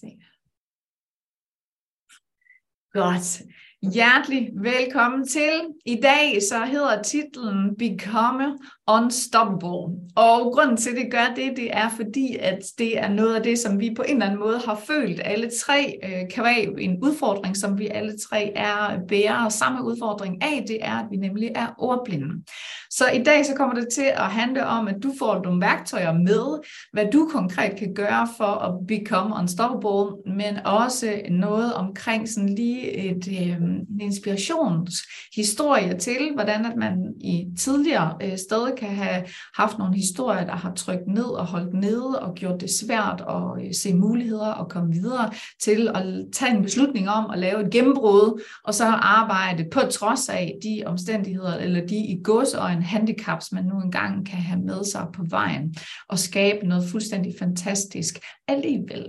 Sikkert. Godt. Hjertelig velkommen til. I dag så hedder titlen Become Unstoppable. Og grunden til, at det gør det, det er fordi, at det er noget af det, som vi på en eller anden måde har følt alle tre øh, kan være en udfordring, som vi alle tre er bærere samme udfordring af, det er, at vi nemlig er ordblinde. Så i dag så kommer det til at handle om, at du får nogle værktøjer med, hvad du konkret kan gøre for at become unstoppable, men også noget omkring sådan lige et, øh, en inspirationshistorie til, hvordan at man i tidligere øh, steder kan have haft nogle historier, der har trykt ned og holdt nede og gjort det svært at øh, se muligheder og komme videre til at tage en beslutning om at lave et gennembrud, og så arbejde på trods af de omstændigheder, eller de i godsøjne handicaps, man nu engang kan have med sig på vejen, og skabe noget fuldstændig fantastisk alligevel.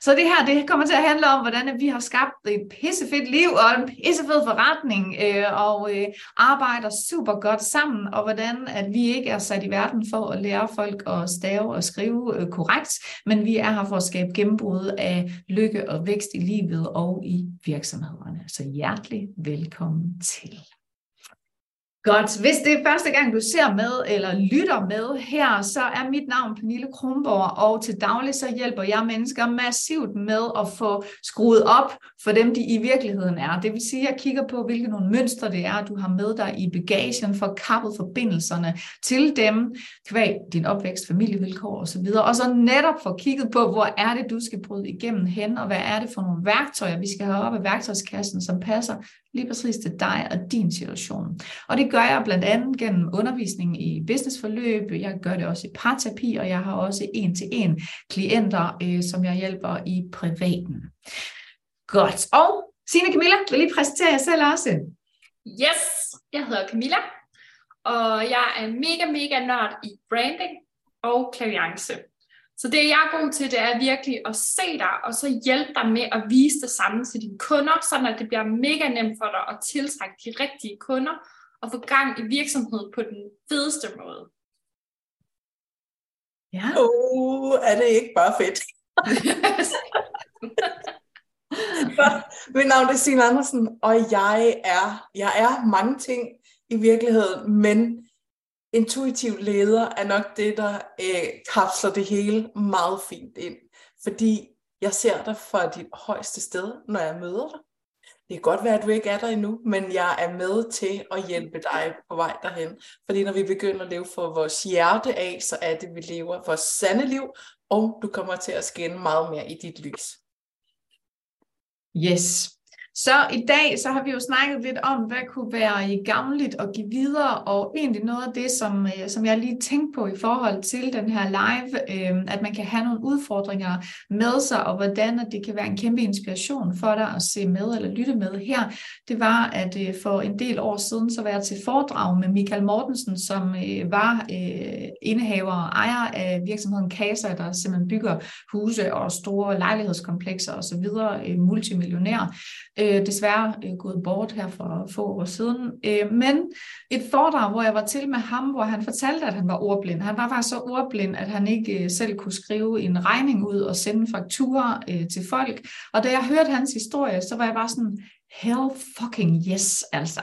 Så det her, det kommer til at handle om, hvordan vi har skabt et pissefedt liv og en pissefed forretning, øh, og øh, arbejder super godt sammen, og hvordan at vi ikke er sat i verden for at lære folk at stave og skrive øh, korrekt, men vi er her for at skabe gennembrud af lykke og vækst i livet og i virksomhederne. Så hjertelig velkommen til. Godt. Hvis det er første gang, du ser med eller lytter med her, så er mit navn Pernille Kronborg, og til daglig så hjælper jeg mennesker massivt med at få skruet op for dem, de i virkeligheden er. Det vil sige, at jeg kigger på, hvilke nogle mønstre det er, du har med dig i bagagen, for kappet forbindelserne til dem, kvæg din opvækst, familievilkår osv., og så netop få kigget på, hvor er det, du skal bryde igennem hen, og hvad er det for nogle værktøjer, vi skal have op af værktøjskassen, som passer lige præcis til dig og din situation. Og det gør jeg blandt andet gennem undervisning i businessforløb, jeg gør det også i parterapi, og jeg har også en-til-en klienter, øh, som jeg hjælper i privaten. Godt. Og Signe Camilla, vil lige præsentere jer selv også? Yes, jeg hedder Camilla, og jeg er mega, mega nørd i branding og klaviance. Så det, jeg er god til, det er virkelig at se dig, og så hjælpe dig med at vise det samme til dine kunder, sådan at det bliver mega nemt for dig at tiltrække de rigtige kunder, og få gang i virksomheden på den fedeste måde. Ja. Oh, er det ikke bare fedt? Mit navn er Signe Andersen, og jeg er, jeg er mange ting i virkeligheden, men intuitiv leder er nok det, der øh, kapsler det hele meget fint ind. Fordi jeg ser dig fra dit højeste sted, når jeg møder dig. Det kan godt være, at du ikke er der endnu, men jeg er med til at hjælpe dig på vej derhen. Fordi når vi begynder at leve for vores hjerte af, så er det, vi lever vores sande liv, og du kommer til at skinne meget mere i dit lys. Yes. Så i dag så har vi jo snakket lidt om, hvad kunne være i gavnligt at give videre, og egentlig noget af det, som, øh, som jeg lige tænkte på i forhold til den her live, øh, at man kan have nogle udfordringer med sig, og hvordan at det kan være en kæmpe inspiration for dig at se med eller lytte med her, det var, at øh, for en del år siden, så var jeg til foredrag med Michael Mortensen, som øh, var øh, indehaver og ejer af virksomheden Casa, der simpelthen bygger huse og store lejlighedskomplekser osv., øh, multimillionær øh, Øh, desværre øh, gået bort her for få år siden. Øh, men et foredrag, hvor jeg var til med ham, hvor han fortalte, at han var ordblind. Han var faktisk så ordblind, at han ikke øh, selv kunne skrive en regning ud og sende fakturer øh, til folk. Og da jeg hørte hans historie, så var jeg bare sådan, hell fucking yes, altså.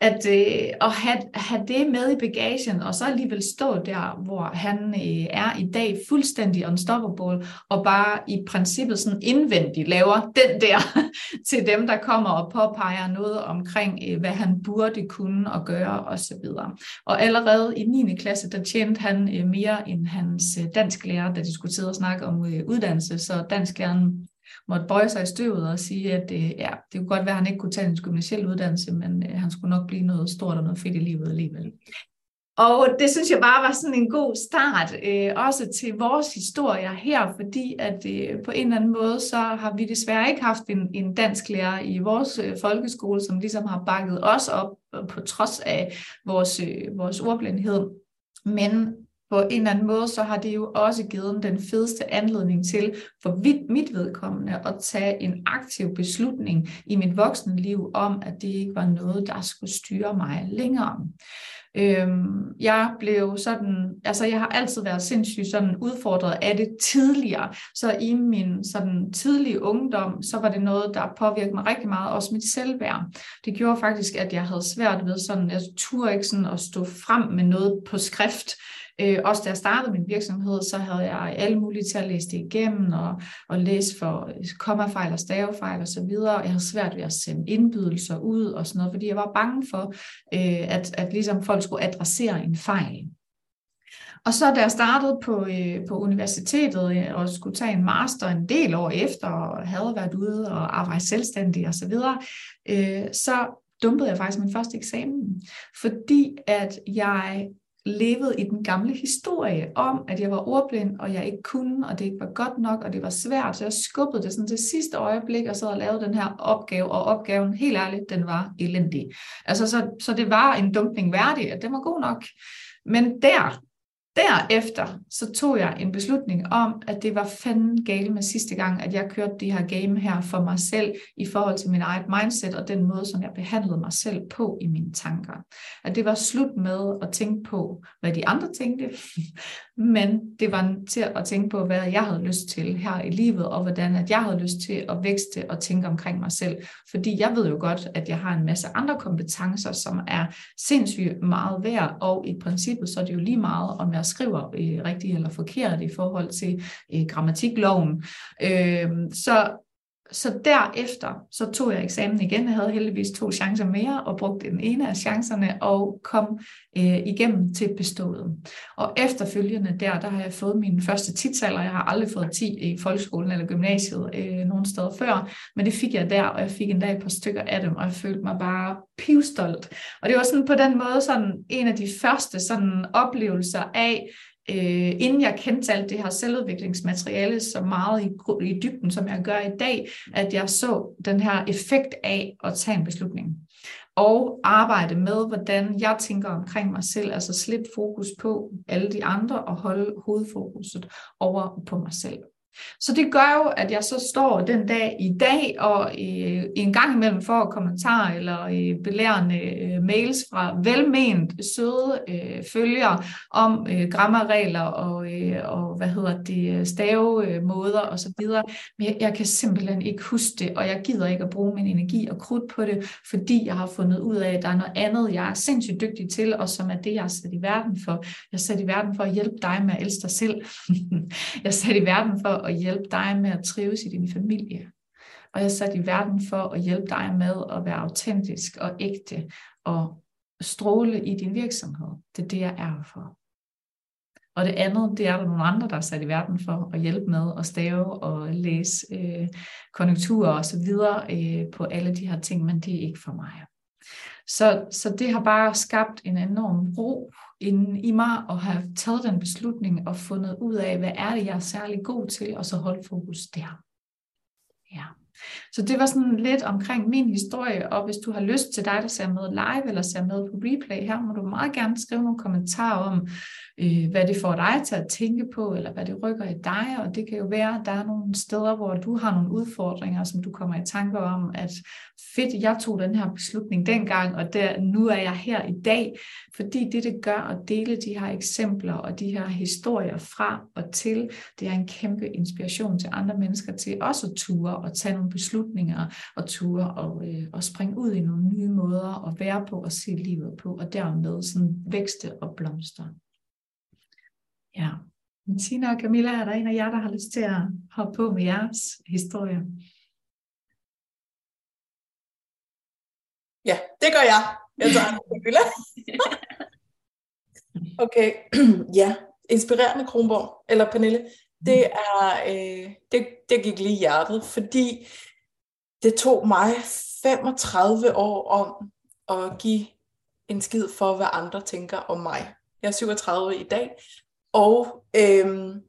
At, øh, at have, have det med i bagagen, og så alligevel stå der, hvor han øh, er i dag, fuldstændig unstoppable, og bare i princippet sådan indvendigt laver den der til dem, der kommer og påpeger noget omkring, øh, hvad han burde kunne og gøre osv. Og allerede i 9. klasse, der tjente han øh, mere end hans øh, dansklærer, da de skulle sidde og snakke om øh, uddannelse, så dansklæreren måtte bøje sig i støvet og sige, at øh, ja, det kunne godt være, at han ikke kunne tage en gymnasiel uddannelse, men øh, han skulle nok blive noget stort og noget fedt i livet alligevel. Og det synes jeg bare var sådan en god start, øh, også til vores historier her, fordi at øh, på en eller anden måde, så har vi desværre ikke haft en, en dansk lærer i vores øh, folkeskole, som ligesom har bakket os op øh, på trods af vores, øh, vores ordblindhed. Men på en eller anden måde, så har det jo også givet den fedeste anledning til, for mit vedkommende, at tage en aktiv beslutning i mit voksne liv om, at det ikke var noget, der skulle styre mig længere. Øhm, jeg blev sådan, altså jeg har altid været sindssygt sådan udfordret af det tidligere, så i min sådan tidlige ungdom, så var det noget, der påvirkede mig rigtig meget, også mit selvværd. Det gjorde faktisk, at jeg havde svært ved sådan, jeg turde ikke sådan at stå frem med noget på skrift, Øh, også da jeg startede min virksomhed, så havde jeg alle mulige til at læse det igennem og, og læse for kommafejl og stavefejl osv. Og jeg havde svært ved at sende indbydelser ud og sådan noget, fordi jeg var bange for, øh, at, at ligesom folk skulle adressere en fejl. Og så da jeg startede på, øh, på universitetet øh, og skulle tage en master en del år efter, og havde været ude og arbejde selvstændig osv., så, videre, øh, så dumpede jeg faktisk min første eksamen, fordi at jeg levede i den gamle historie om, at jeg var ordblind, og jeg ikke kunne, og det ikke var godt nok, og det var svært, så jeg skubbede det sådan til sidste øjeblik, og så og lavede den her opgave, og opgaven, helt ærligt, den var elendig. Altså, så, så det var en dumpning værdig, at den var god nok. Men der, Derefter så tog jeg en beslutning om, at det var fanden gale med sidste gang, at jeg kørte det her game her for mig selv i forhold til min eget mindset og den måde, som jeg behandlede mig selv på i mine tanker. At det var slut med at tænke på, hvad de andre tænkte, men det var til at tænke på, hvad jeg havde lyst til her i livet, og hvordan at jeg havde lyst til at vækste og tænke omkring mig selv. Fordi jeg ved jo godt, at jeg har en masse andre kompetencer, som er sindssygt meget værd, og i princippet så er det jo lige meget, om jeg skriver øh, rigtigt eller forkert i forhold til øh, grammatikloven. Øh, så så derefter, så tog jeg eksamen igen. Jeg havde heldigvis to chancer mere, og brugte den ene af chancerne, og kom øh, igennem til bestået. Og efterfølgende der, der har jeg fået min første titsaler. Jeg har aldrig fået 10 i folkeskolen eller gymnasiet øh, nogen steder før, men det fik jeg der, og jeg fik en dag et par stykker af dem, og jeg følte mig bare pivstolt. Og det var sådan på den måde sådan en af de første sådan oplevelser af, øh, inden jeg kendte alt det her selvudviklingsmateriale så meget i, i dybden, som jeg gør i dag, at jeg så den her effekt af at tage en beslutning. Og arbejde med, hvordan jeg tænker omkring mig selv, altså slippe fokus på alle de andre og holde hovedfokuset over på mig selv. Så det gør jo, at jeg så står den dag i dag og øh, en gang imellem får kommentarer eller øh, belærende øh, mails fra velment søde øh, følgere om øh, grammarregler og, øh, og hvad hedder det, øh, stavemåder og så videre. Men jeg, jeg kan simpelthen ikke huske det, og jeg gider ikke at bruge min energi og krudt på det, fordi jeg har fundet ud af, at der er noget andet, jeg er sindssygt dygtig til, og som er det, jeg er sat i verden for. Jeg er sat i verden for at hjælpe dig med at elske dig selv. jeg er sat i verden for at hjælpe dig med at trives i din familie. Og jeg er sat i verden for at hjælpe dig med at være autentisk og ægte og stråle i din virksomhed. Det er det, jeg er for. Og det andet, det er der nogle andre, der er sat i verden for at hjælpe med at stave og læse øh, konjunkturer og så videre øh, på alle de her ting, men det er ikke for mig. Så, så det har bare skabt en enorm ro inden i mig at have taget den beslutning og fundet ud af, hvad er det, jeg er særlig god til, og så holde fokus der. Ja. Så det var sådan lidt omkring min historie, og hvis du har lyst til dig, der ser med live eller ser med på replay her, må du meget gerne skrive nogle kommentarer om, øh, hvad det får dig til at tænke på, eller hvad det rykker i dig, og det kan jo være, at der er nogle steder, hvor du har nogle udfordringer, som du kommer i tanke om, at fedt, jeg tog den her beslutning dengang, og der, nu er jeg her i dag, fordi det, det gør at dele de her eksempler og de her historier fra og til, det er en kæmpe inspiration til andre mennesker til også at ture og tage nogle beslutninger og ture og, øh, og springe ud i nogle nye måder at være på og se livet på, og dermed sådan vækste og blomstre. Ja. Tina og Camilla, er der en af jer, der har lyst til at hoppe på med jeres historie? Ja, det gør jeg. Jeg tager Camilla. okay, ja. Inspirerende Kronborg, eller Pernille, det er, øh, det, det gik lige i hjertet, fordi det tog mig 35 år om at give en skid for, hvad andre tænker om mig. Jeg er 37 i dag, og øhm,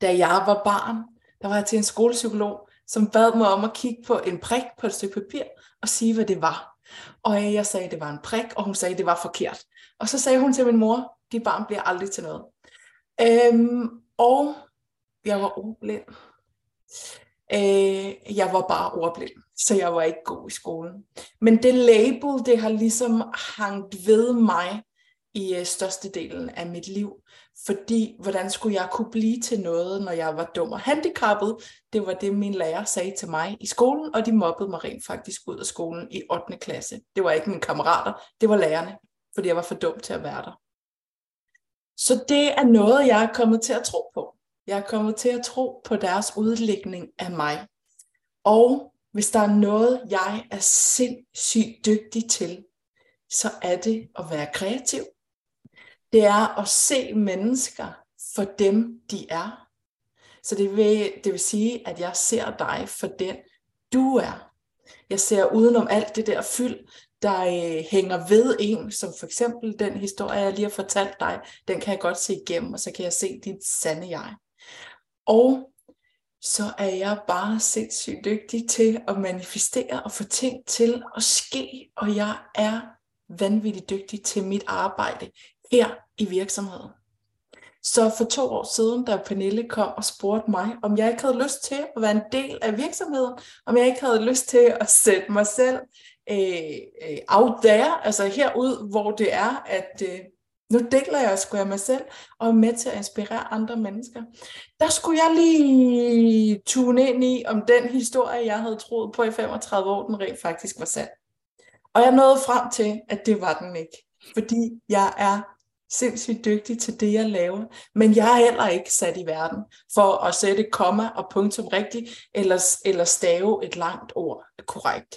da jeg var barn, der var jeg til en skolepsykolog, som bad mig om at kigge på en prik på et stykke papir og sige, hvad det var. Og øh, jeg sagde, at det var en prik, og hun sagde, at det var forkert. Og så sagde hun til min mor, dit barn bliver aldrig til noget. Øhm, og jeg var ordblind. Øh, jeg var bare ordblind, så jeg var ikke god i skolen. Men det label, det har ligesom hangt ved mig i øh, størstedelen af mit liv. Fordi, hvordan skulle jeg kunne blive til noget, når jeg var dum og handicappet? Det var det, min lærer sagde til mig i skolen, og de mobbede mig rent faktisk ud af skolen i 8. klasse. Det var ikke mine kammerater, det var lærerne, fordi jeg var for dum til at være der. Så det er noget, jeg er kommet til at tro på. Jeg er kommet til at tro på deres udlægning af mig. Og hvis der er noget, jeg er sindssygt dygtig til, så er det at være kreativ. Det er at se mennesker for dem, de er. Så det vil, det vil sige, at jeg ser dig for den, du er. Jeg ser udenom alt det der fyld, der øh, hænger ved en, som for eksempel den historie, jeg lige har fortalt dig, den kan jeg godt se igennem, og så kan jeg se dit sande jeg. Og så er jeg bare sindssygt dygtig til at manifestere og få ting til at ske, og jeg er vanvittigt dygtig til mit arbejde her i virksomheden. Så for to år siden, da Pernille kom og spurgte mig, om jeg ikke havde lyst til at være en del af virksomheden, om jeg ikke havde lyst til at sætte mig selv øh, øh, out there, altså herud, hvor det er, at øh, nu deler jeg sgu af mig selv, og er med til at inspirere andre mennesker. Der skulle jeg lige tune ind i, om den historie, jeg havde troet på i 35 år, den rent faktisk var sand. Og jeg nåede frem til, at det var den ikke. Fordi jeg er sindssygt dygtig til det, jeg laver. Men jeg er heller ikke sat i verden for at sætte komma og punktum rigtigt, eller, eller stave et langt ord korrekt.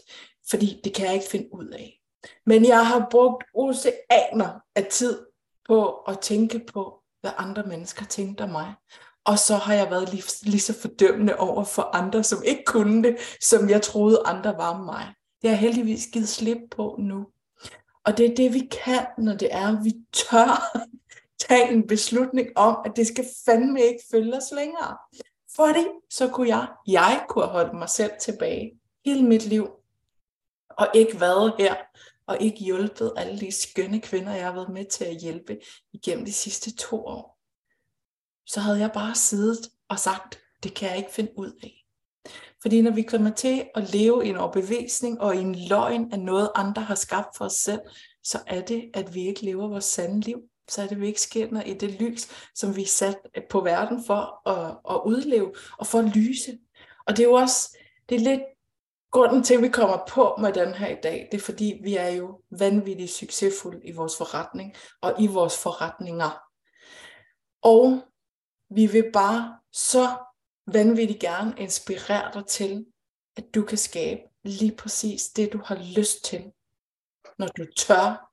Fordi det kan jeg ikke finde ud af. Men jeg har brugt oceaner af tid på at tænke på, hvad andre mennesker tænkte om mig. Og så har jeg været lige, lige så fordømmende over for andre, som ikke kunne det, som jeg troede andre var om mig. Det har jeg heldigvis givet slip på nu. Og det er det, vi kan, når det er, at vi tør tage en beslutning om, at det skal fandme ikke følge os længere. Fordi så kunne jeg, jeg kunne have holdt mig selv tilbage hele mit liv, og ikke været her, og ikke hjulpet alle de skønne kvinder, jeg har været med til at hjælpe igennem de sidste to år. Så havde jeg bare siddet og sagt, det kan jeg ikke finde ud af. Fordi når vi kommer til at leve i en overbevisning og i en løgn af noget, andre har skabt for os selv, så er det, at vi ikke lever vores sande liv. Så er det, at vi ikke skinner i det lys, som vi er sat på verden for at, at udleve og for at lyse. Og det er jo også, det er lidt grunden til, at vi kommer på med den her i dag, det er fordi, vi er jo vanvittigt succesfulde i vores forretning og i vores forretninger. Og vi vil bare så vanvittigt gerne inspirere dig til, at du kan skabe lige præcis det, du har lyst til, når du tør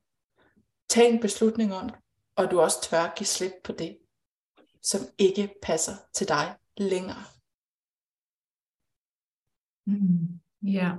tage en beslutning om og du også tør give slip på det, som ikke passer til dig længere. Mm, ja,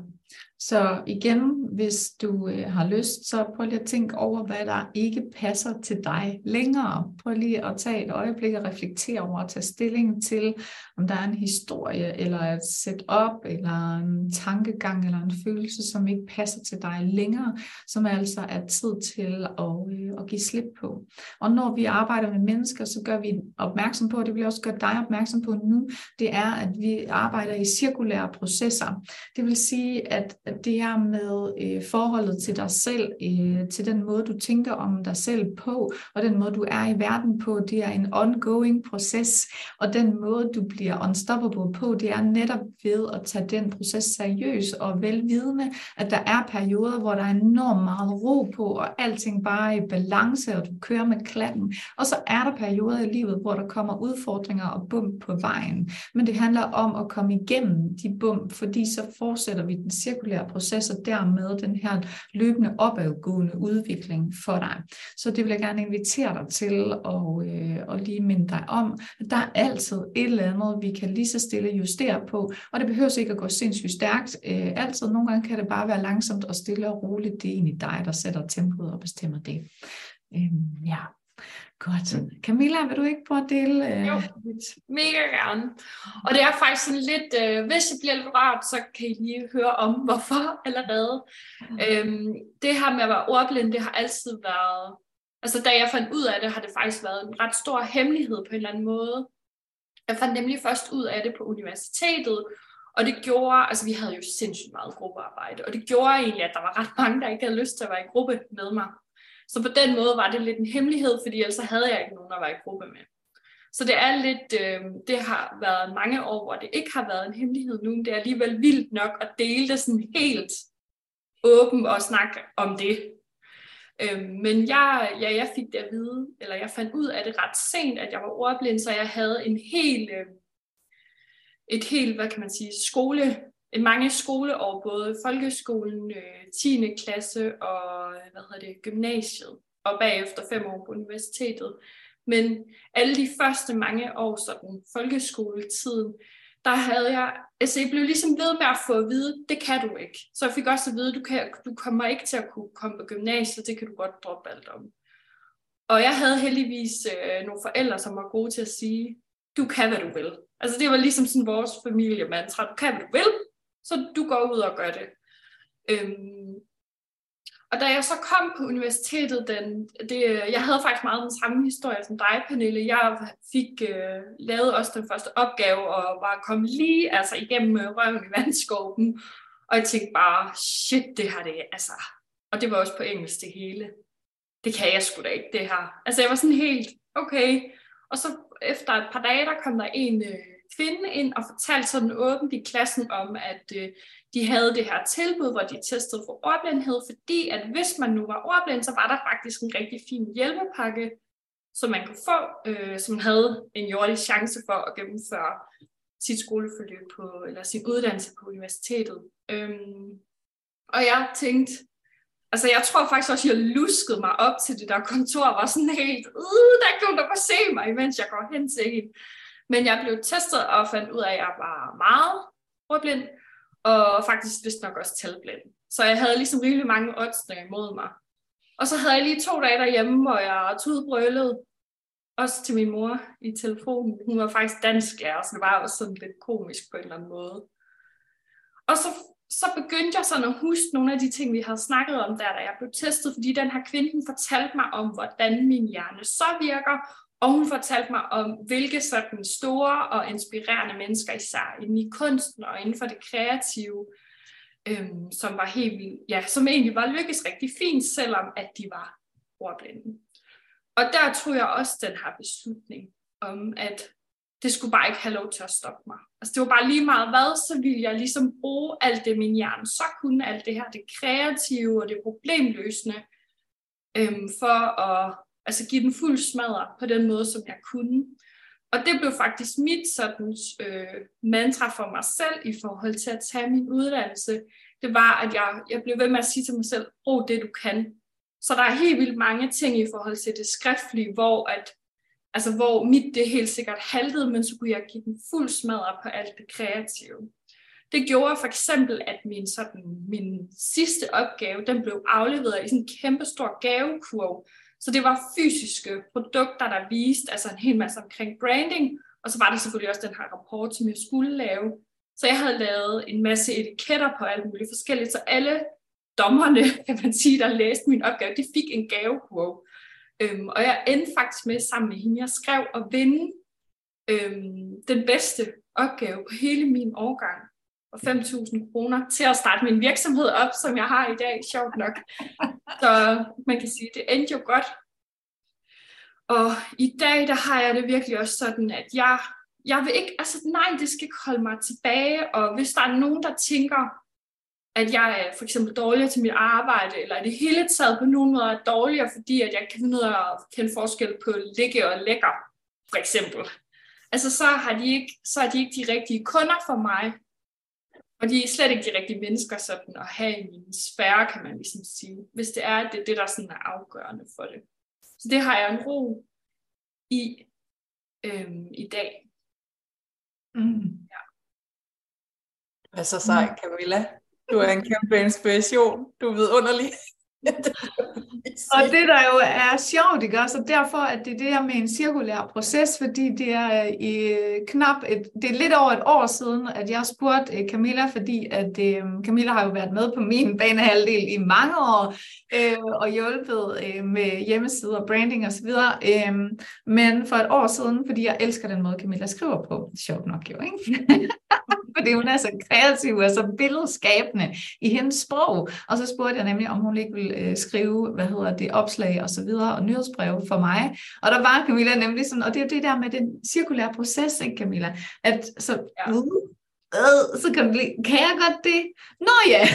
så igen, hvis du øh, har lyst, så prøv lige at tænke over, hvad der ikke passer til dig længere. Prøv lige at tage et øjeblik og reflektere over og tage stilling til, om der er en historie, eller et setup, eller en tankegang, eller en følelse, som ikke passer til dig længere, som altså er tid til at, øh, at give slip på. Og når vi arbejder med mennesker, så gør vi opmærksom på, og det vil jeg også gøre dig opmærksom på nu, det er, at vi arbejder i cirkulære processer. Det vil sige, at det her med øh, forholdet til dig selv, øh, til den måde, du tænker om dig selv på, og den måde, du er i verden på, det er en ongoing proces, og den måde, du bliver unstoppable på, det er netop ved at tage den proces seriøst og velvidende, at der er perioder, hvor der er enormt meget ro på, og alting bare er i balance, og du kører med klatten, og så er der perioder i livet, hvor der kommer udfordringer og bump på vejen, men det handler om at komme igennem de bump, fordi så fortsætter vi den cirkulære proces, og dermed den her løbende opadgående udvikling for dig. Så det vil jeg gerne invitere dig til og, øh, og lige minde dig om, at der er altid et eller andet, vi kan lige så stille justere på, og det behøver ikke at gå sindssygt stærkt. Øh, altid, nogle gange kan det bare være langsomt og stille og roligt. Det er egentlig dig, der sætter tempoet og bestemmer det. Øh, ja. Godt. Camilla, vil du ikke prøve at dele? Øh... Jo, mega gerne. Og det er faktisk sådan lidt, øh, hvis det bliver lidt rart, så kan I lige høre om, hvorfor allerede. Mm. Øhm, det her med at være ordblind, det har altid været Altså da jeg fandt ud af det, har det faktisk været en ret stor hemmelighed på en eller anden måde. Jeg fandt nemlig først ud af det på universitetet, og det gjorde, altså vi havde jo sindssygt meget gruppearbejde, og det gjorde egentlig, at der var ret mange, der ikke havde lyst til at være i gruppe med mig. Så på den måde var det lidt en hemmelighed, fordi ellers havde jeg ikke nogen at være i gruppe med. Så det er lidt, øh, det har været mange år, hvor det ikke har været en hemmelighed nu, men det er alligevel vildt nok at dele det sådan helt åben og snakke om det. Øh, men jeg, ja, jeg fik det at vide, eller jeg fandt ud af det ret sent, at jeg var ordblind, så jeg havde en hel, øh, et helt, hvad kan man sige, skole, mange skoleår, både folkeskolen, øh, 10. klasse og hvad hedder det, gymnasiet, og bagefter fem år på universitetet. Men alle de første mange år, sådan folkeskoletiden, der havde jeg, altså jeg blev ligesom ved med at få at vide, det kan du ikke. Så jeg fik også at vide, du, kan, du kommer ikke til at kunne komme på gymnasiet, det kan du godt droppe alt om. Og jeg havde heldigvis øh, nogle forældre, som var gode til at sige, du kan, hvad du vil. Altså det var ligesom sådan vores familiemantra, du kan, hvad du vil, så du går ud og gør det. Øhm, og da jeg så kom på universitetet, den, det, jeg havde faktisk meget den samme historie som dig, Pernille. Jeg fik øh, lavet også den første opgave og var kommet lige altså, igennem øh, røven i vandskorpen. Og jeg tænkte bare, shit, det her det, altså. Og det var også på engelsk det hele. Det kan jeg sgu da ikke, det her. Altså jeg var sådan helt, okay. Og så efter et par dage, der kom der en øh, kvinde ind og fortalte sådan åbent i klassen om, at øh, de havde det her tilbud, hvor de testede for ordblindhed, fordi at hvis man nu var ordblind, så var der faktisk en rigtig fin hjælpepakke, som man kunne få, øh, som havde en jordig chance for at gennemføre sit skoleforløb på, eller sin uddannelse på universitetet. Øhm, og jeg tænkte, altså jeg tror faktisk også, at jeg luskede mig op til det der kontor, var sådan helt, øh, der kunne der bare se mig, mens jeg går hen til hende. Men jeg blev testet og fandt ud af, at jeg var meget ordblind, og faktisk vist nok også talblind. Så jeg havde ligesom rimelig mange oddsninger imod mig. Og så havde jeg lige to dage derhjemme, hvor jeg tudbrølede, også til min mor i telefonen. Hun var faktisk dansk, ja, så det var også sådan lidt komisk på en eller anden måde. Og så, så begyndte jeg sådan at huske nogle af de ting, vi havde snakket om der, da jeg blev testet, fordi den her kvinde fortalte mig om, hvordan min hjerne så virker, og hun fortalte mig om, hvilke sådan store og inspirerende mennesker, især inden i kunsten og inden for det kreative, øhm, som var helt vildt, ja, som egentlig var lykkes rigtig fint, selvom at de var ordblinde. Og der tror jeg også den her beslutning om, at det skulle bare ikke have lov til at stoppe mig. Altså det var bare lige meget hvad, så ville jeg ligesom bruge alt det, min hjerne så kunne, alt det her, det kreative og det problemløsende, øhm, for at altså give den fuld smadre på den måde, som jeg kunne. Og det blev faktisk mit sådan, øh, mantra for mig selv i forhold til at tage min uddannelse. Det var, at jeg, jeg blev ved med at sige til mig selv, brug det du kan. Så der er helt vildt mange ting i forhold til det skriftlige, hvor at altså hvor mit det helt sikkert haltede, men så kunne jeg give den fuld smadre på alt det kreative. Det gjorde for eksempel, at min, sådan, min sidste opgave, den blev afleveret i sådan en kæmpe stor gavekurv, så det var fysiske produkter, der viste altså en hel masse omkring branding, og så var der selvfølgelig også den her rapport, som jeg skulle lave. Så jeg havde lavet en masse etiketter på alt muligt forskelligt, så alle dommerne, kan man sige, der læste min opgave, de fik en gavekurv. Øhm, og jeg endte faktisk med sammen med hende, jeg skrev at vinde øhm, den bedste opgave på hele min årgang og 5.000 kroner til at starte min virksomhed op, som jeg har i dag, sjovt nok. Så man kan sige, det endte jo godt. Og i dag, der har jeg det virkelig også sådan, at jeg, jeg vil ikke, altså nej, det skal ikke holde mig tilbage, og hvis der er nogen, der tænker, at jeg er for eksempel dårligere til mit arbejde, eller i det hele taget på nogen måde er dårligere, fordi at jeg kan finde ud af at kende forskel på ligge og lækker, for eksempel. Altså så har de ikke, så er de ikke de rigtige kunder for mig, og de er slet ikke de rigtige mennesker sådan at have i min sfære, kan man ligesom sige. Hvis det er det, det der sådan er afgørende for det. Så det har jeg en ro i øhm, i dag. Mm. Ja. Hvad så sej, Camilla? Du er en kæmpe inspiration. Du er vidunderlig. og det der jo er sjovt, ikke også? Og derfor at det er det her med en cirkulær proces, fordi det er i knap et, det er lidt over et år siden, at jeg spurgte øh, Camilla, fordi at øh, Camilla har jo været med på min banehalvdel i mange år, øh, og hjulpet øh, med hjemmesider, branding osv. Øh, men for et år siden, fordi jeg elsker den måde, Camilla skriver på, sjovt nok jo, ikke? fordi hun er så kreativ og så billedskabende i hendes sprog. Og så spurgte jeg nemlig, om hun ikke ville øh, skrive, hvad hedder det, opslag og så videre, og nyhedsbreve for mig. Og der var Camilla nemlig sådan, og det er jo det der med den cirkulære proces, ikke Camilla? At så, ja. øh, så kan, kan jeg godt det? Nå ja,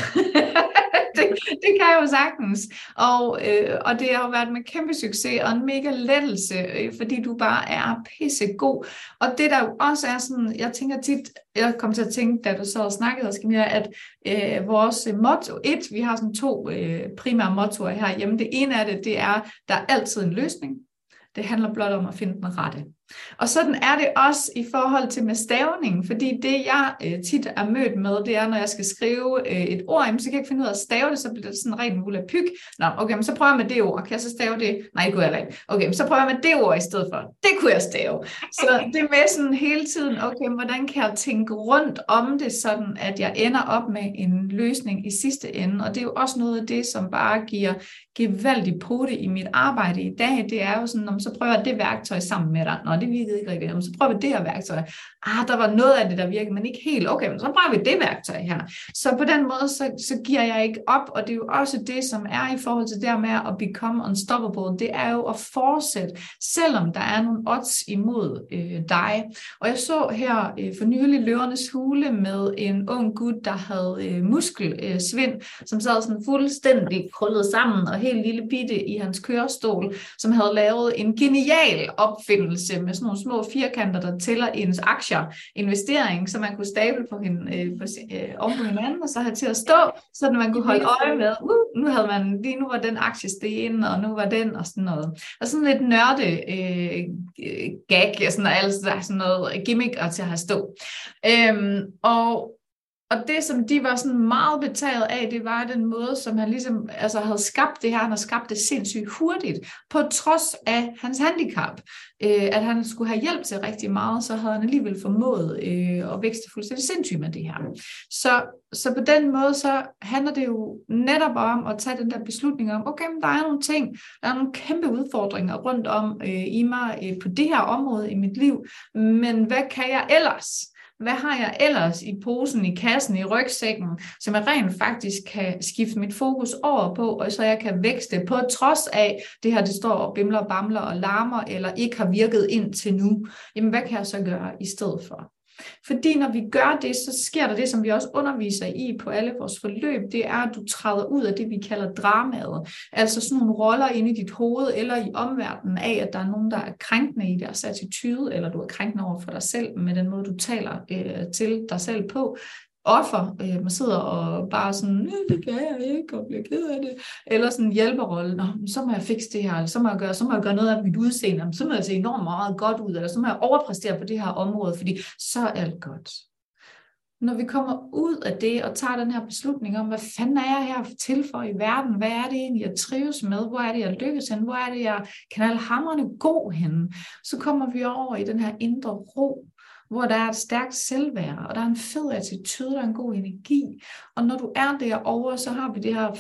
det, det kan jeg jo sagtens. Og, øh, og det har jo været med kæmpe succes og en mega lettelse, øh, fordi du bare er pissegod. Og det der jo også er sådan, jeg tænker tit, jeg kom til at tænke, da du så og snakkede, at øh, vores øh, motto, et, vi har sådan to øh, primære mottoer her hjemme. Det ene af det, det er, der er altid en løsning. Det handler blot om at finde den rette. Og sådan er det også i forhold til med stavning, fordi det jeg øh, tit er mødt med, det er, når jeg skal skrive øh, et ord, jamen, så kan jeg ikke finde ud af at stave det, så bliver det sådan rent muligt pyg. Nå, okay, men så prøver jeg med det ord. Kan jeg så stave det? Nej, det kunne jeg ikke. Okay, men så prøver jeg med det ord i stedet for. Det kunne jeg stave. Så det er med sådan hele tiden, okay, hvordan kan jeg tænke rundt om det, sådan at jeg ender op med en løsning i sidste ende. Og det er jo også noget af det, som bare giver gevaldig pote i mit arbejde i dag. Det er jo sådan, om så prøver jeg det værktøj sammen med dig. Nå, det virkede ikke rigtigt. Jamen, så prøver vi det her værktøj. Ah, der var noget af det, der virkede, men ikke helt. Okay, men så prøver vi det værktøj her. Så på den måde, så, så giver jeg ikke op, og det er jo også det, som er i forhold til det med at become unstoppable. Det er jo at fortsætte, selvom der er nogle odds imod øh, dig. Og jeg så her øh, for nylig Løvernes Hule med en ung gut, der havde øh, muskelsvind, øh, som sad sådan fuldstændig krøllet sammen og helt lille bitte i hans kørestol, som havde lavet en genial opfindelse med sådan nogle små firkanter, der tæller ens aktier, investering, så man kunne stable på, hende, øh, på, øh, oven på hinanden, og så have til at stå, så man kunne holde øje med, uh, nu havde man, lige nu var den aktie sten, og nu var den, og sådan noget. Og sådan lidt nørde øh, gag, sådan, altså, sådan noget gimmick til at have stå. Øhm, og og det, som de var sådan meget betaget af, det var den måde, som han ligesom altså havde skabt det her. Han har skabt det sindssygt hurtigt, på trods af hans handicap. Øh, at han skulle have hjælp til rigtig meget, så havde han alligevel formået øh, at vækste fuldstændig sindssygt med det her. Så, så på den måde, så handler det jo netop om at tage den der beslutning om, okay, men der er nogle ting, der er nogle kæmpe udfordringer rundt om øh, i mig øh, på det her område i mit liv, men hvad kan jeg ellers? Hvad har jeg ellers i posen, i kassen, i rygsækken, som jeg rent faktisk kan skifte mit fokus over på, og så jeg kan vækste på trods af det her, det står og bimler og bamler og larmer, eller ikke har virket ind til nu. Jamen, hvad kan jeg så gøre i stedet for? Fordi når vi gør det, så sker der det, som vi også underviser i på alle vores forløb, det er, at du træder ud af det, vi kalder dramaet. Altså sådan nogle roller inde i dit hoved eller i omverdenen af, at der er nogen, der er krænkende i deres attitude, eller du er krænkende over for dig selv med den måde, du taler øh, til dig selv på offer, øh, man sidder og bare sådan, det kan jeg ikke, og bliver ked af det, eller sådan en hjælperrolle, Nå, så må jeg fikse det her, eller så må jeg gøre, så må jeg gøre noget af mit udseende, så må jeg se enormt meget godt ud, eller så må jeg overpræstere på det her område, fordi så er alt godt. Når vi kommer ud af det og tager den her beslutning om, hvad fanden er jeg her til for i verden? Hvad er det egentlig, jeg trives med? Hvor er det, jeg lykkes hen? Hvor er det, jeg kan alle hammerne god hen? Så kommer vi over i den her indre ro, hvor der er et stærkt selvværd, og der er en fed attitude, der er en god energi. Og når du er derovre, så har vi det her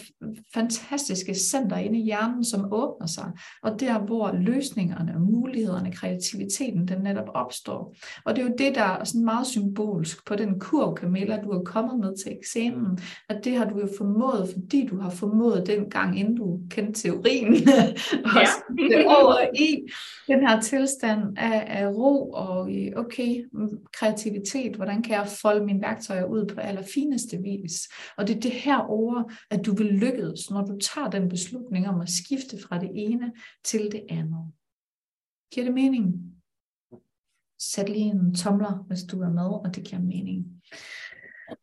fantastiske center inde i hjernen, som åbner sig, og der, hvor løsningerne, mulighederne, kreativiteten, den netop opstår. Og det er jo det, der er sådan meget symbolsk på den kurv, Camilla, du er kommet med til eksamen, at det har du jo formået, fordi du har formået den gang, inden du kendte teorien, ja. over i den her tilstand af, af ro og okay, kreativitet, hvordan kan jeg folde mine værktøjer ud på allerfineste vis. Og det er det her over, at du vil lykkes, når du tager den beslutning om at skifte fra det ene til det andet. Giver det mening? Sæt lige en tomler, hvis du er med, og det giver mening.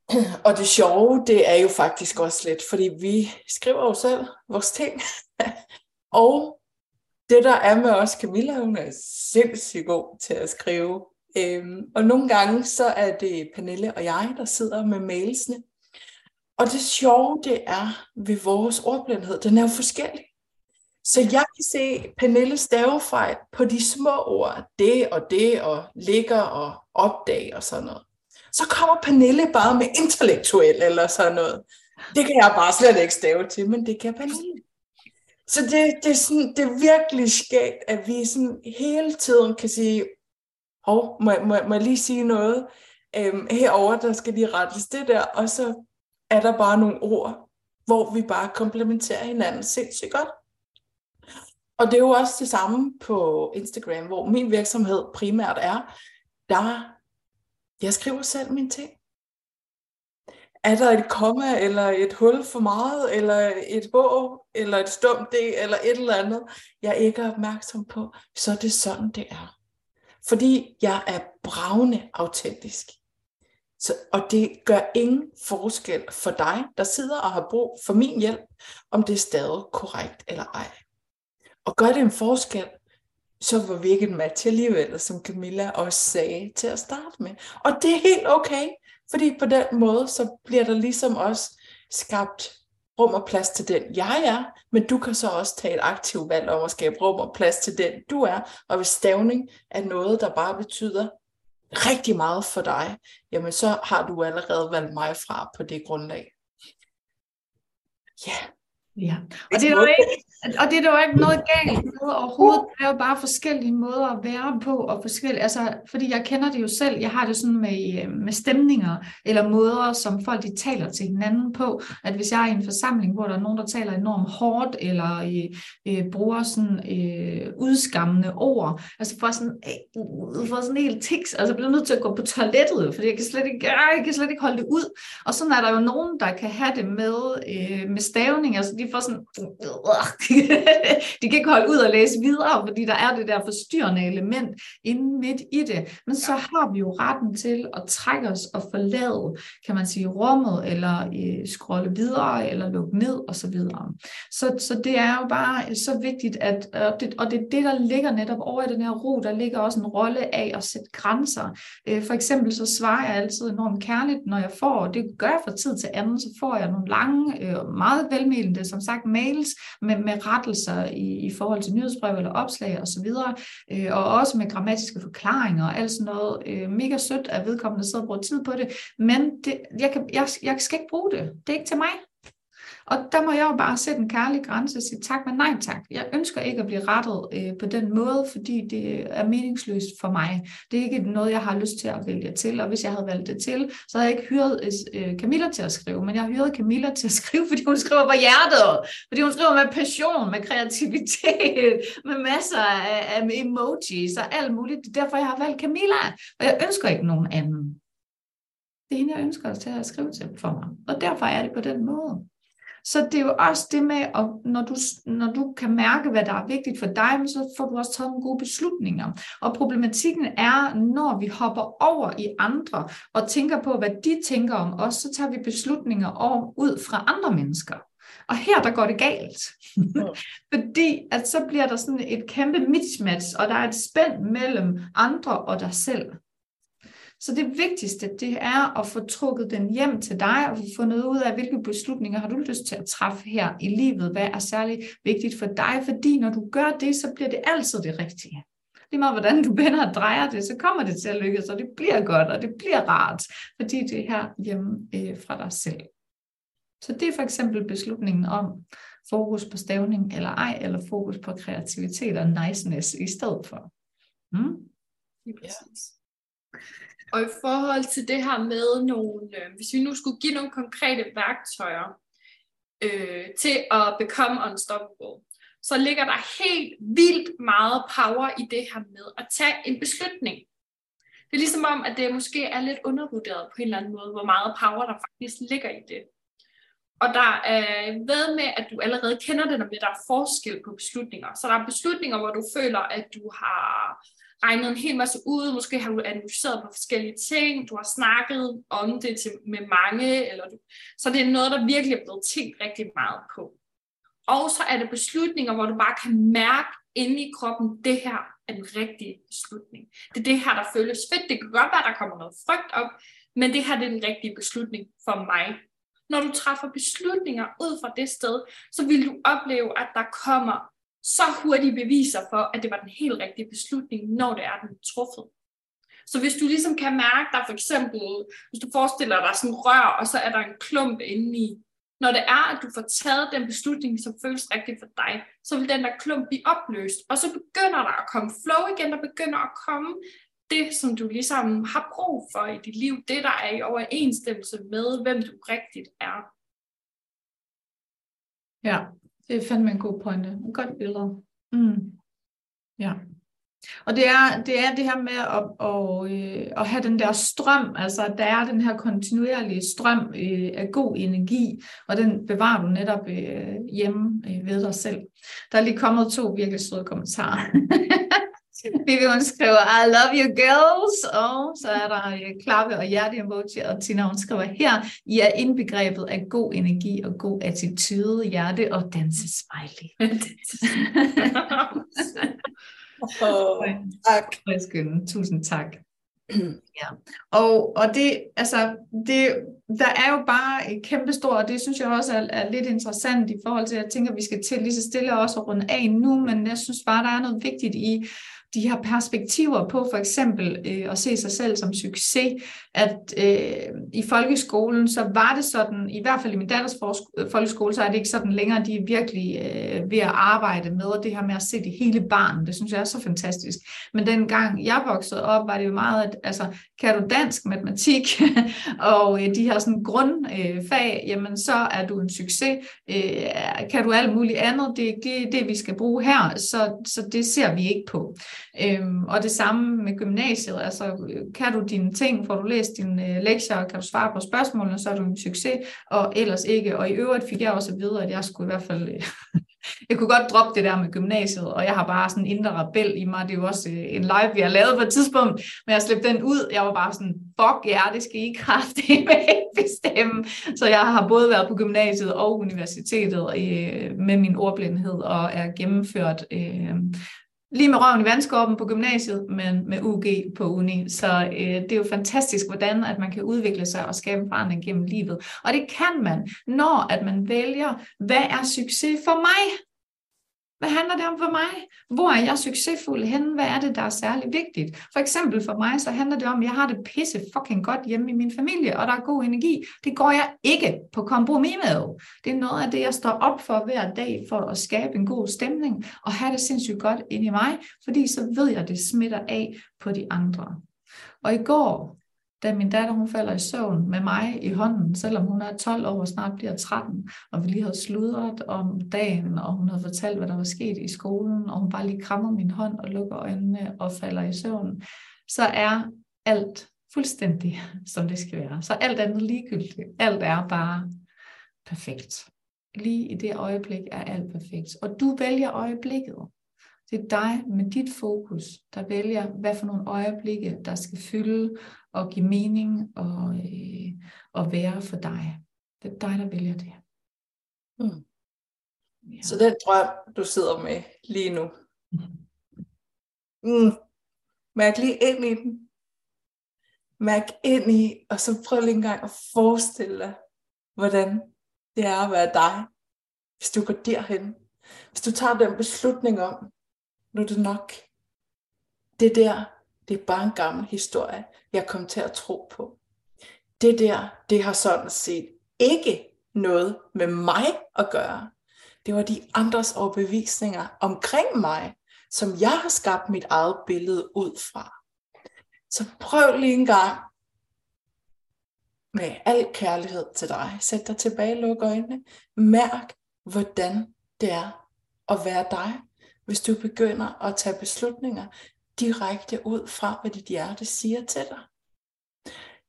Og det sjove, det er jo faktisk også lidt, fordi vi skriver jo selv vores ting. og det der er med os, Camilla, hun er sindssygt god til at skrive Øhm, og nogle gange så er det Pernille og jeg, der sidder med mailsene. Og det sjove, det er ved vores ordblindhed, den er jo forskellig. Så jeg kan se Pernille stavefejl på de små ord, det og det, og ligger og opdag og sådan noget. Så kommer Pernille bare med intellektuel eller sådan noget. Det kan jeg bare slet ikke stave til, men det kan Pernille. Så det, det, er sådan, det er virkelig skægt, at vi sådan hele tiden kan sige, hov, må, må, må jeg lige sige noget? Øhm, herover der skal lige rettes det der, og så er der bare nogle ord, hvor vi bare komplementerer hinanden sindssygt godt. Og det er jo også det samme på Instagram, hvor min virksomhed primært er, der jeg skriver selv mine ting. Er der et komma, eller et hul for meget, eller et bog, eller et stumt D, eller et eller andet, jeg ikke er opmærksom på, så er det sådan, det er. Fordi jeg er bravende autentisk. Så, og det gør ingen forskel for dig, der sidder og har brug for min hjælp, om det er stadig korrekt eller ej. Og gør det en forskel, så var vi ikke en match alligevel, som Camilla også sagde til at starte med. Og det er helt okay, fordi på den måde, så bliver der ligesom også skabt rum og plads til den, jeg er, men du kan så også tage et aktivt valg om at skabe rum og plads til den, du er. Og hvis stavning er noget, der bare betyder rigtig meget for dig, jamen så har du allerede valgt mig fra på det grundlag. Ja. Yeah. Ja, og det, er jo ikke, og det er der jo ikke noget galt med overhovedet. Det er jo bare forskellige måder at være på, og forskellige, altså, fordi jeg kender det jo selv. Jeg har det sådan med, med stemninger, eller måder, som folk de taler til hinanden på. At hvis jeg er i en forsamling, hvor der er nogen, der taler enormt hårdt, eller øh, øh, bruger sådan øh, udskammende ord, altså for sådan, øh, for sådan helt tiks, altså bliver nødt til at gå på toilettet, fordi jeg kan slet ikke, jeg kan slet ikke holde det ud. Og sådan er der jo nogen, der kan have det med, øh, med stavning, altså de får sådan, de kan ikke holde ud og læse videre, fordi der er det der forstyrrende element inde midt i det. Men så har vi jo retten til at trække os og forlade, kan man sige, rummet, eller øh, scrolle videre, eller lukke ned, og så videre. Så, så det er jo bare så vigtigt, at, og det, og det er det, der ligger netop over i den her ro, der ligger også en rolle af at sætte grænser. Øh, for eksempel så svarer jeg altid enormt kærligt, når jeg får, og det gør jeg fra tid til anden, så får jeg nogle lange, øh, meget velmenende, som sagt mails med, med rettelser i, i forhold til nyhedsbrev eller opslag osv., og, øh, og også med grammatiske forklaringer og alt sådan noget. Øh, mega sødt, at vedkommende sidder og bruger tid på det, men det, jeg, kan, jeg, jeg skal ikke bruge det. Det er ikke til mig. Og der må jeg jo bare sætte en kærlig grænse og sige tak, men nej tak. Jeg ønsker ikke at blive rettet øh, på den måde, fordi det er meningsløst for mig. Det er ikke noget, jeg har lyst til at vælge til, og hvis jeg havde valgt det til, så havde jeg ikke hyret øh, øh Camilla til at skrive, men jeg har hyret Camilla til at skrive, fordi hun skriver på hjertet, fordi hun skriver med passion, med kreativitet, med masser af, af emojis og alt muligt. Det er derfor, jeg har valgt Camilla, og jeg ønsker ikke nogen anden. Det er hende, jeg ønsker til at skrive til for mig, og derfor er det på den måde. Så det er jo også det med, at når du, når du kan mærke, hvad der er vigtigt for dig, så får du også taget nogle gode beslutninger. Og problematikken er, når vi hopper over i andre og tænker på, hvad de tænker om os, så tager vi beslutninger om, ud fra andre mennesker. Og her der går det galt. Fordi at så bliver der sådan et kæmpe mismatch, og der er et spænd mellem andre og dig selv. Så det vigtigste, det er at få trukket den hjem til dig, og få fundet ud af, hvilke beslutninger har du lyst til at træffe her i livet, hvad er særlig vigtigt for dig, fordi når du gør det, så bliver det altid det rigtige. Lige meget hvordan du vender og drejer det, så kommer det til at lykkes, og det bliver godt, og det bliver rart, fordi det er her hjemme øh, fra dig selv. Så det er for eksempel beslutningen om fokus på stavning eller ej, eller fokus på kreativitet og niceness i stedet for. Mm? Ja. Og i forhold til det her med nogle, øh, hvis vi nu skulle give nogle konkrete værktøjer øh, til at become unstoppable, så ligger der helt vildt meget power i det her med at tage en beslutning. Det er ligesom om, at det måske er lidt undervurderet på en eller anden måde, hvor meget power der faktisk ligger i det. Og der er ved med, at du allerede kender det, når der er forskel på beslutninger. Så der er beslutninger, hvor du føler, at du har regnet en hel masse ud, måske har du analyseret på forskellige ting, du har snakket om det til, med mange, eller du, så det er noget, der virkelig er blevet tænkt rigtig meget på. Og så er det beslutninger, hvor du bare kan mærke inde i kroppen, det her er den rigtige beslutning. Det er det her, der føles fedt. Det kan godt være, der kommer noget frygt op, men det her det er den rigtige beslutning for mig. Når du træffer beslutninger ud fra det sted, så vil du opleve, at der kommer så hurtige beviser for, at det var den helt rigtige beslutning, når det er den truffet. Så hvis du ligesom kan mærke dig for eksempel, hvis du forestiller dig sådan en rør, og så er der en klump indeni, når det er, at du får taget den beslutning, som føles rigtigt for dig, så vil den der klump blive opløst, og så begynder der at komme flow igen, der begynder at komme det, som du ligesom har brug for i dit liv, det der er i overensstemmelse med, hvem du rigtigt er. Ja, det er fandme en god pointe. En godt billede. Mm. Ja. Og det er, det er det her med at, at, øh, at have den der strøm, altså at der er den her kontinuerlige strøm øh, af god energi, og den bevarer du netop øh, hjemme øh, ved dig selv. Der er lige kommet to virkelig søde kommentarer. Vivi, skriver, I love you girls, og så er der klappe og hjerte emoji, og Tina, hun skriver her, I er indbegrebet af god energi og god attitude, hjerte og danse smiley. Oh, tak. Tusind tak. Ja. Og, og det, altså, det, der er jo bare et kæmpe stort, og det synes jeg også er, er lidt interessant i forhold til, at jeg tænker, at vi skal til lige så stille også at runde af nu, men jeg synes bare, der er noget vigtigt i de her perspektiver på for eksempel øh, at se sig selv som succes, at øh, i folkeskolen, så var det sådan, i hvert fald i min datters øh, folkeskole, så er det ikke sådan længere, de er virkelig øh, ved at arbejde med det her med at se det hele barn. Det synes jeg er så fantastisk. Men dengang jeg voksede op, var det jo meget, at altså, kan du dansk, matematik og øh, de her sådan grundfag, øh, jamen så er du en succes. Øh, kan du alt muligt andet, det er det, det, vi skal bruge her, så, så det ser vi ikke på. Øhm, og det samme med gymnasiet, altså kan du dine ting, får du læst dine øh, lektier, kan du svare på spørgsmålene, så er du en succes, og ellers ikke. Og i øvrigt fik jeg også at vide, at jeg skulle i hvert fald... Øh, jeg kunne godt droppe det der med gymnasiet, og jeg har bare sådan en indre rebel i mig. Det er jo også øh, en live, vi har lavet på et tidspunkt, men jeg slæbte den ud. Jeg var bare sådan, fuck ja, det skal I det ikke bestemme. Så jeg har både været på gymnasiet og universitetet øh, med min ordblindhed, og er gennemført øh, lige med røven i vandskorben på gymnasiet, men med UG på uni. Så øh, det er jo fantastisk, hvordan at man kan udvikle sig og skabe forandring gennem livet. Og det kan man, når at man vælger, hvad er succes for mig? Hvad handler det om for mig? Hvor er jeg succesfuld henne? Hvad er det, der er særlig vigtigt? For eksempel for mig, så handler det om, at jeg har det pisse fucking godt hjemme i min familie, og der er god energi. Det går jeg ikke på kompromis med. Det er noget af det, jeg står op for hver dag, for at skabe en god stemning, og have det sindssygt godt inde i mig, fordi så ved jeg, at det smitter af på de andre. Og i går, da min datter hun falder i søvn med mig i hånden, selvom hun er 12 år og snart bliver 13, og vi lige havde sludret om dagen, og hun havde fortalt, hvad der var sket i skolen, og hun bare lige krammer min hånd og lukker øjnene og falder i søvn, så er alt fuldstændig, som det skal være. Så alt andet ligegyldigt. Alt er bare perfekt. Lige i det øjeblik er alt perfekt. Og du vælger øjeblikket. Det er dig med dit fokus, der vælger, hvad for nogle øjeblikke, der skal fylde og give mening og, øh, og være for dig. Det er dig, der vælger det. Mm. Ja. Så den drøm, du sidder med lige nu, mm. mærk lige ind i den. Mærk ind i, og så prøv lige en gang at forestille dig, hvordan det er at være dig, hvis du går derhen. Hvis du tager den beslutning om, nu er det nok. Det der, det er bare en gammel historie, jeg kom til at tro på. Det der, det har sådan set ikke noget med mig at gøre. Det var de andres overbevisninger omkring mig, som jeg har skabt mit eget billede ud fra. Så prøv lige en gang med al kærlighed til dig. Sæt dig tilbage, luk øjnene. Mærk, hvordan det er at være dig hvis du begynder at tage beslutninger direkte ud fra, hvad dit hjerte siger til dig.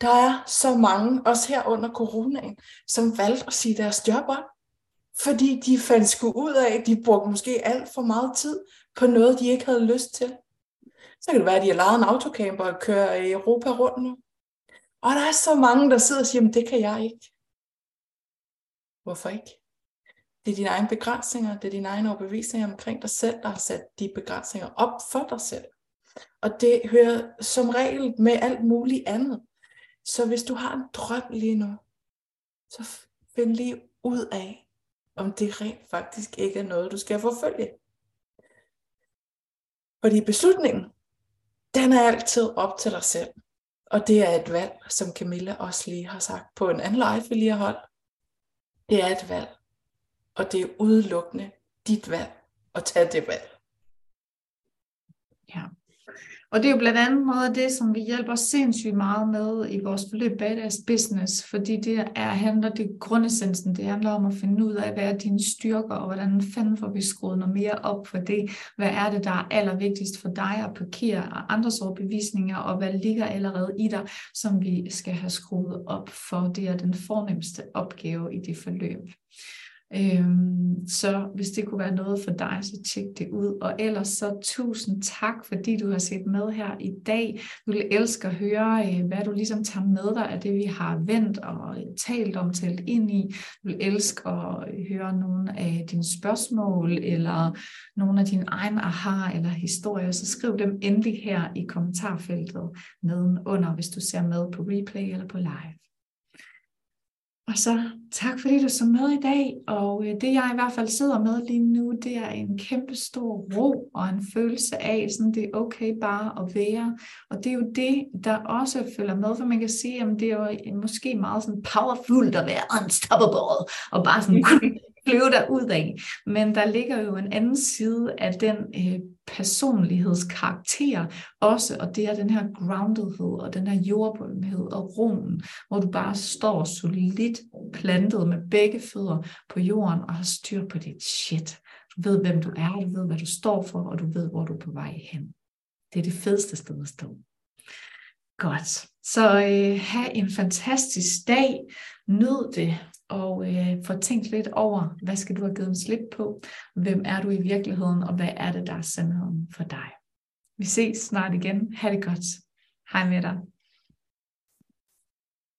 Der er så mange, også her under coronaen, som valgte at sige deres job op, fordi de fandt sgu ud af, at de brugte måske alt for meget tid på noget, de ikke havde lyst til. Så kan det være, at de har lejet en autocamper og kører i Europa rundt nu. Og der er så mange, der sidder og siger, det kan jeg ikke. Hvorfor ikke? Det er dine egne begrænsninger, det er dine egne overbevisninger omkring dig selv, der har sat de begrænsninger op for dig selv. Og det hører som regel med alt muligt andet. Så hvis du har en drøm lige nu, så find lige ud af, om det rent faktisk ikke er noget, du skal forfølge. Fordi beslutningen, den er altid op til dig selv. Og det er et valg, som Camilla også lige har sagt på en anden live, vi lige har holdt. Det er et valg. Og det er udelukkende dit valg at tage det valg. Ja. Og det er jo blandt andet noget af det, som vi hjælper sindssygt meget med i vores forløb Badass Business, fordi det er, handler det grundessensen, det handler om at finde ud af, hvad er dine styrker, og hvordan fanden får vi skruet noget mere op for det, hvad er det, der er allervigtigst for dig at parkere andres overbevisninger, og hvad ligger allerede i dig, som vi skal have skruet op for, det er den fornemmeste opgave i det forløb. Øhm, så hvis det kunne være noget for dig, så tjek det ud. Og ellers så tusind tak, fordi du har set med her i dag. Du vil elske at høre, øh, hvad du ligesom tager med dig af det, vi har vendt og øh, talt om, talt ind i. Du vil elske at øh, høre nogle af dine spørgsmål, eller nogle af dine egne aha eller historier, så skriv dem endelig her i kommentarfeltet nedenunder, hvis du ser med på replay eller på live. Og så tak fordi du så med i dag, og øh, det jeg i hvert fald sidder med lige nu, det er en kæmpe stor ro og en følelse af, sådan det er okay bare at være. Og det er jo det, der også følger med, for man kan sige, at det er jo måske meget sådan powerful at være unstoppable, og bare sådan flyve der ud af. Men der ligger jo en anden side af den øh, personlighedskarakter også, og det er den her groundedhed og den her jordbundhed og roen, hvor du bare står solidt plantet med begge fødder på jorden og har styr på dit shit. Du ved, hvem du er, du ved, hvad du står for, og du ved, hvor du er på vej hen. Det er det fedeste sted at stå. Godt. Så øh, have en fantastisk dag. Nyd det, og øh, få tænkt lidt over, hvad skal du have givet en slip på? Hvem er du i virkeligheden, og hvad er det, der er sandheden for dig? Vi ses snart igen. Ha' det godt. Hej med dig.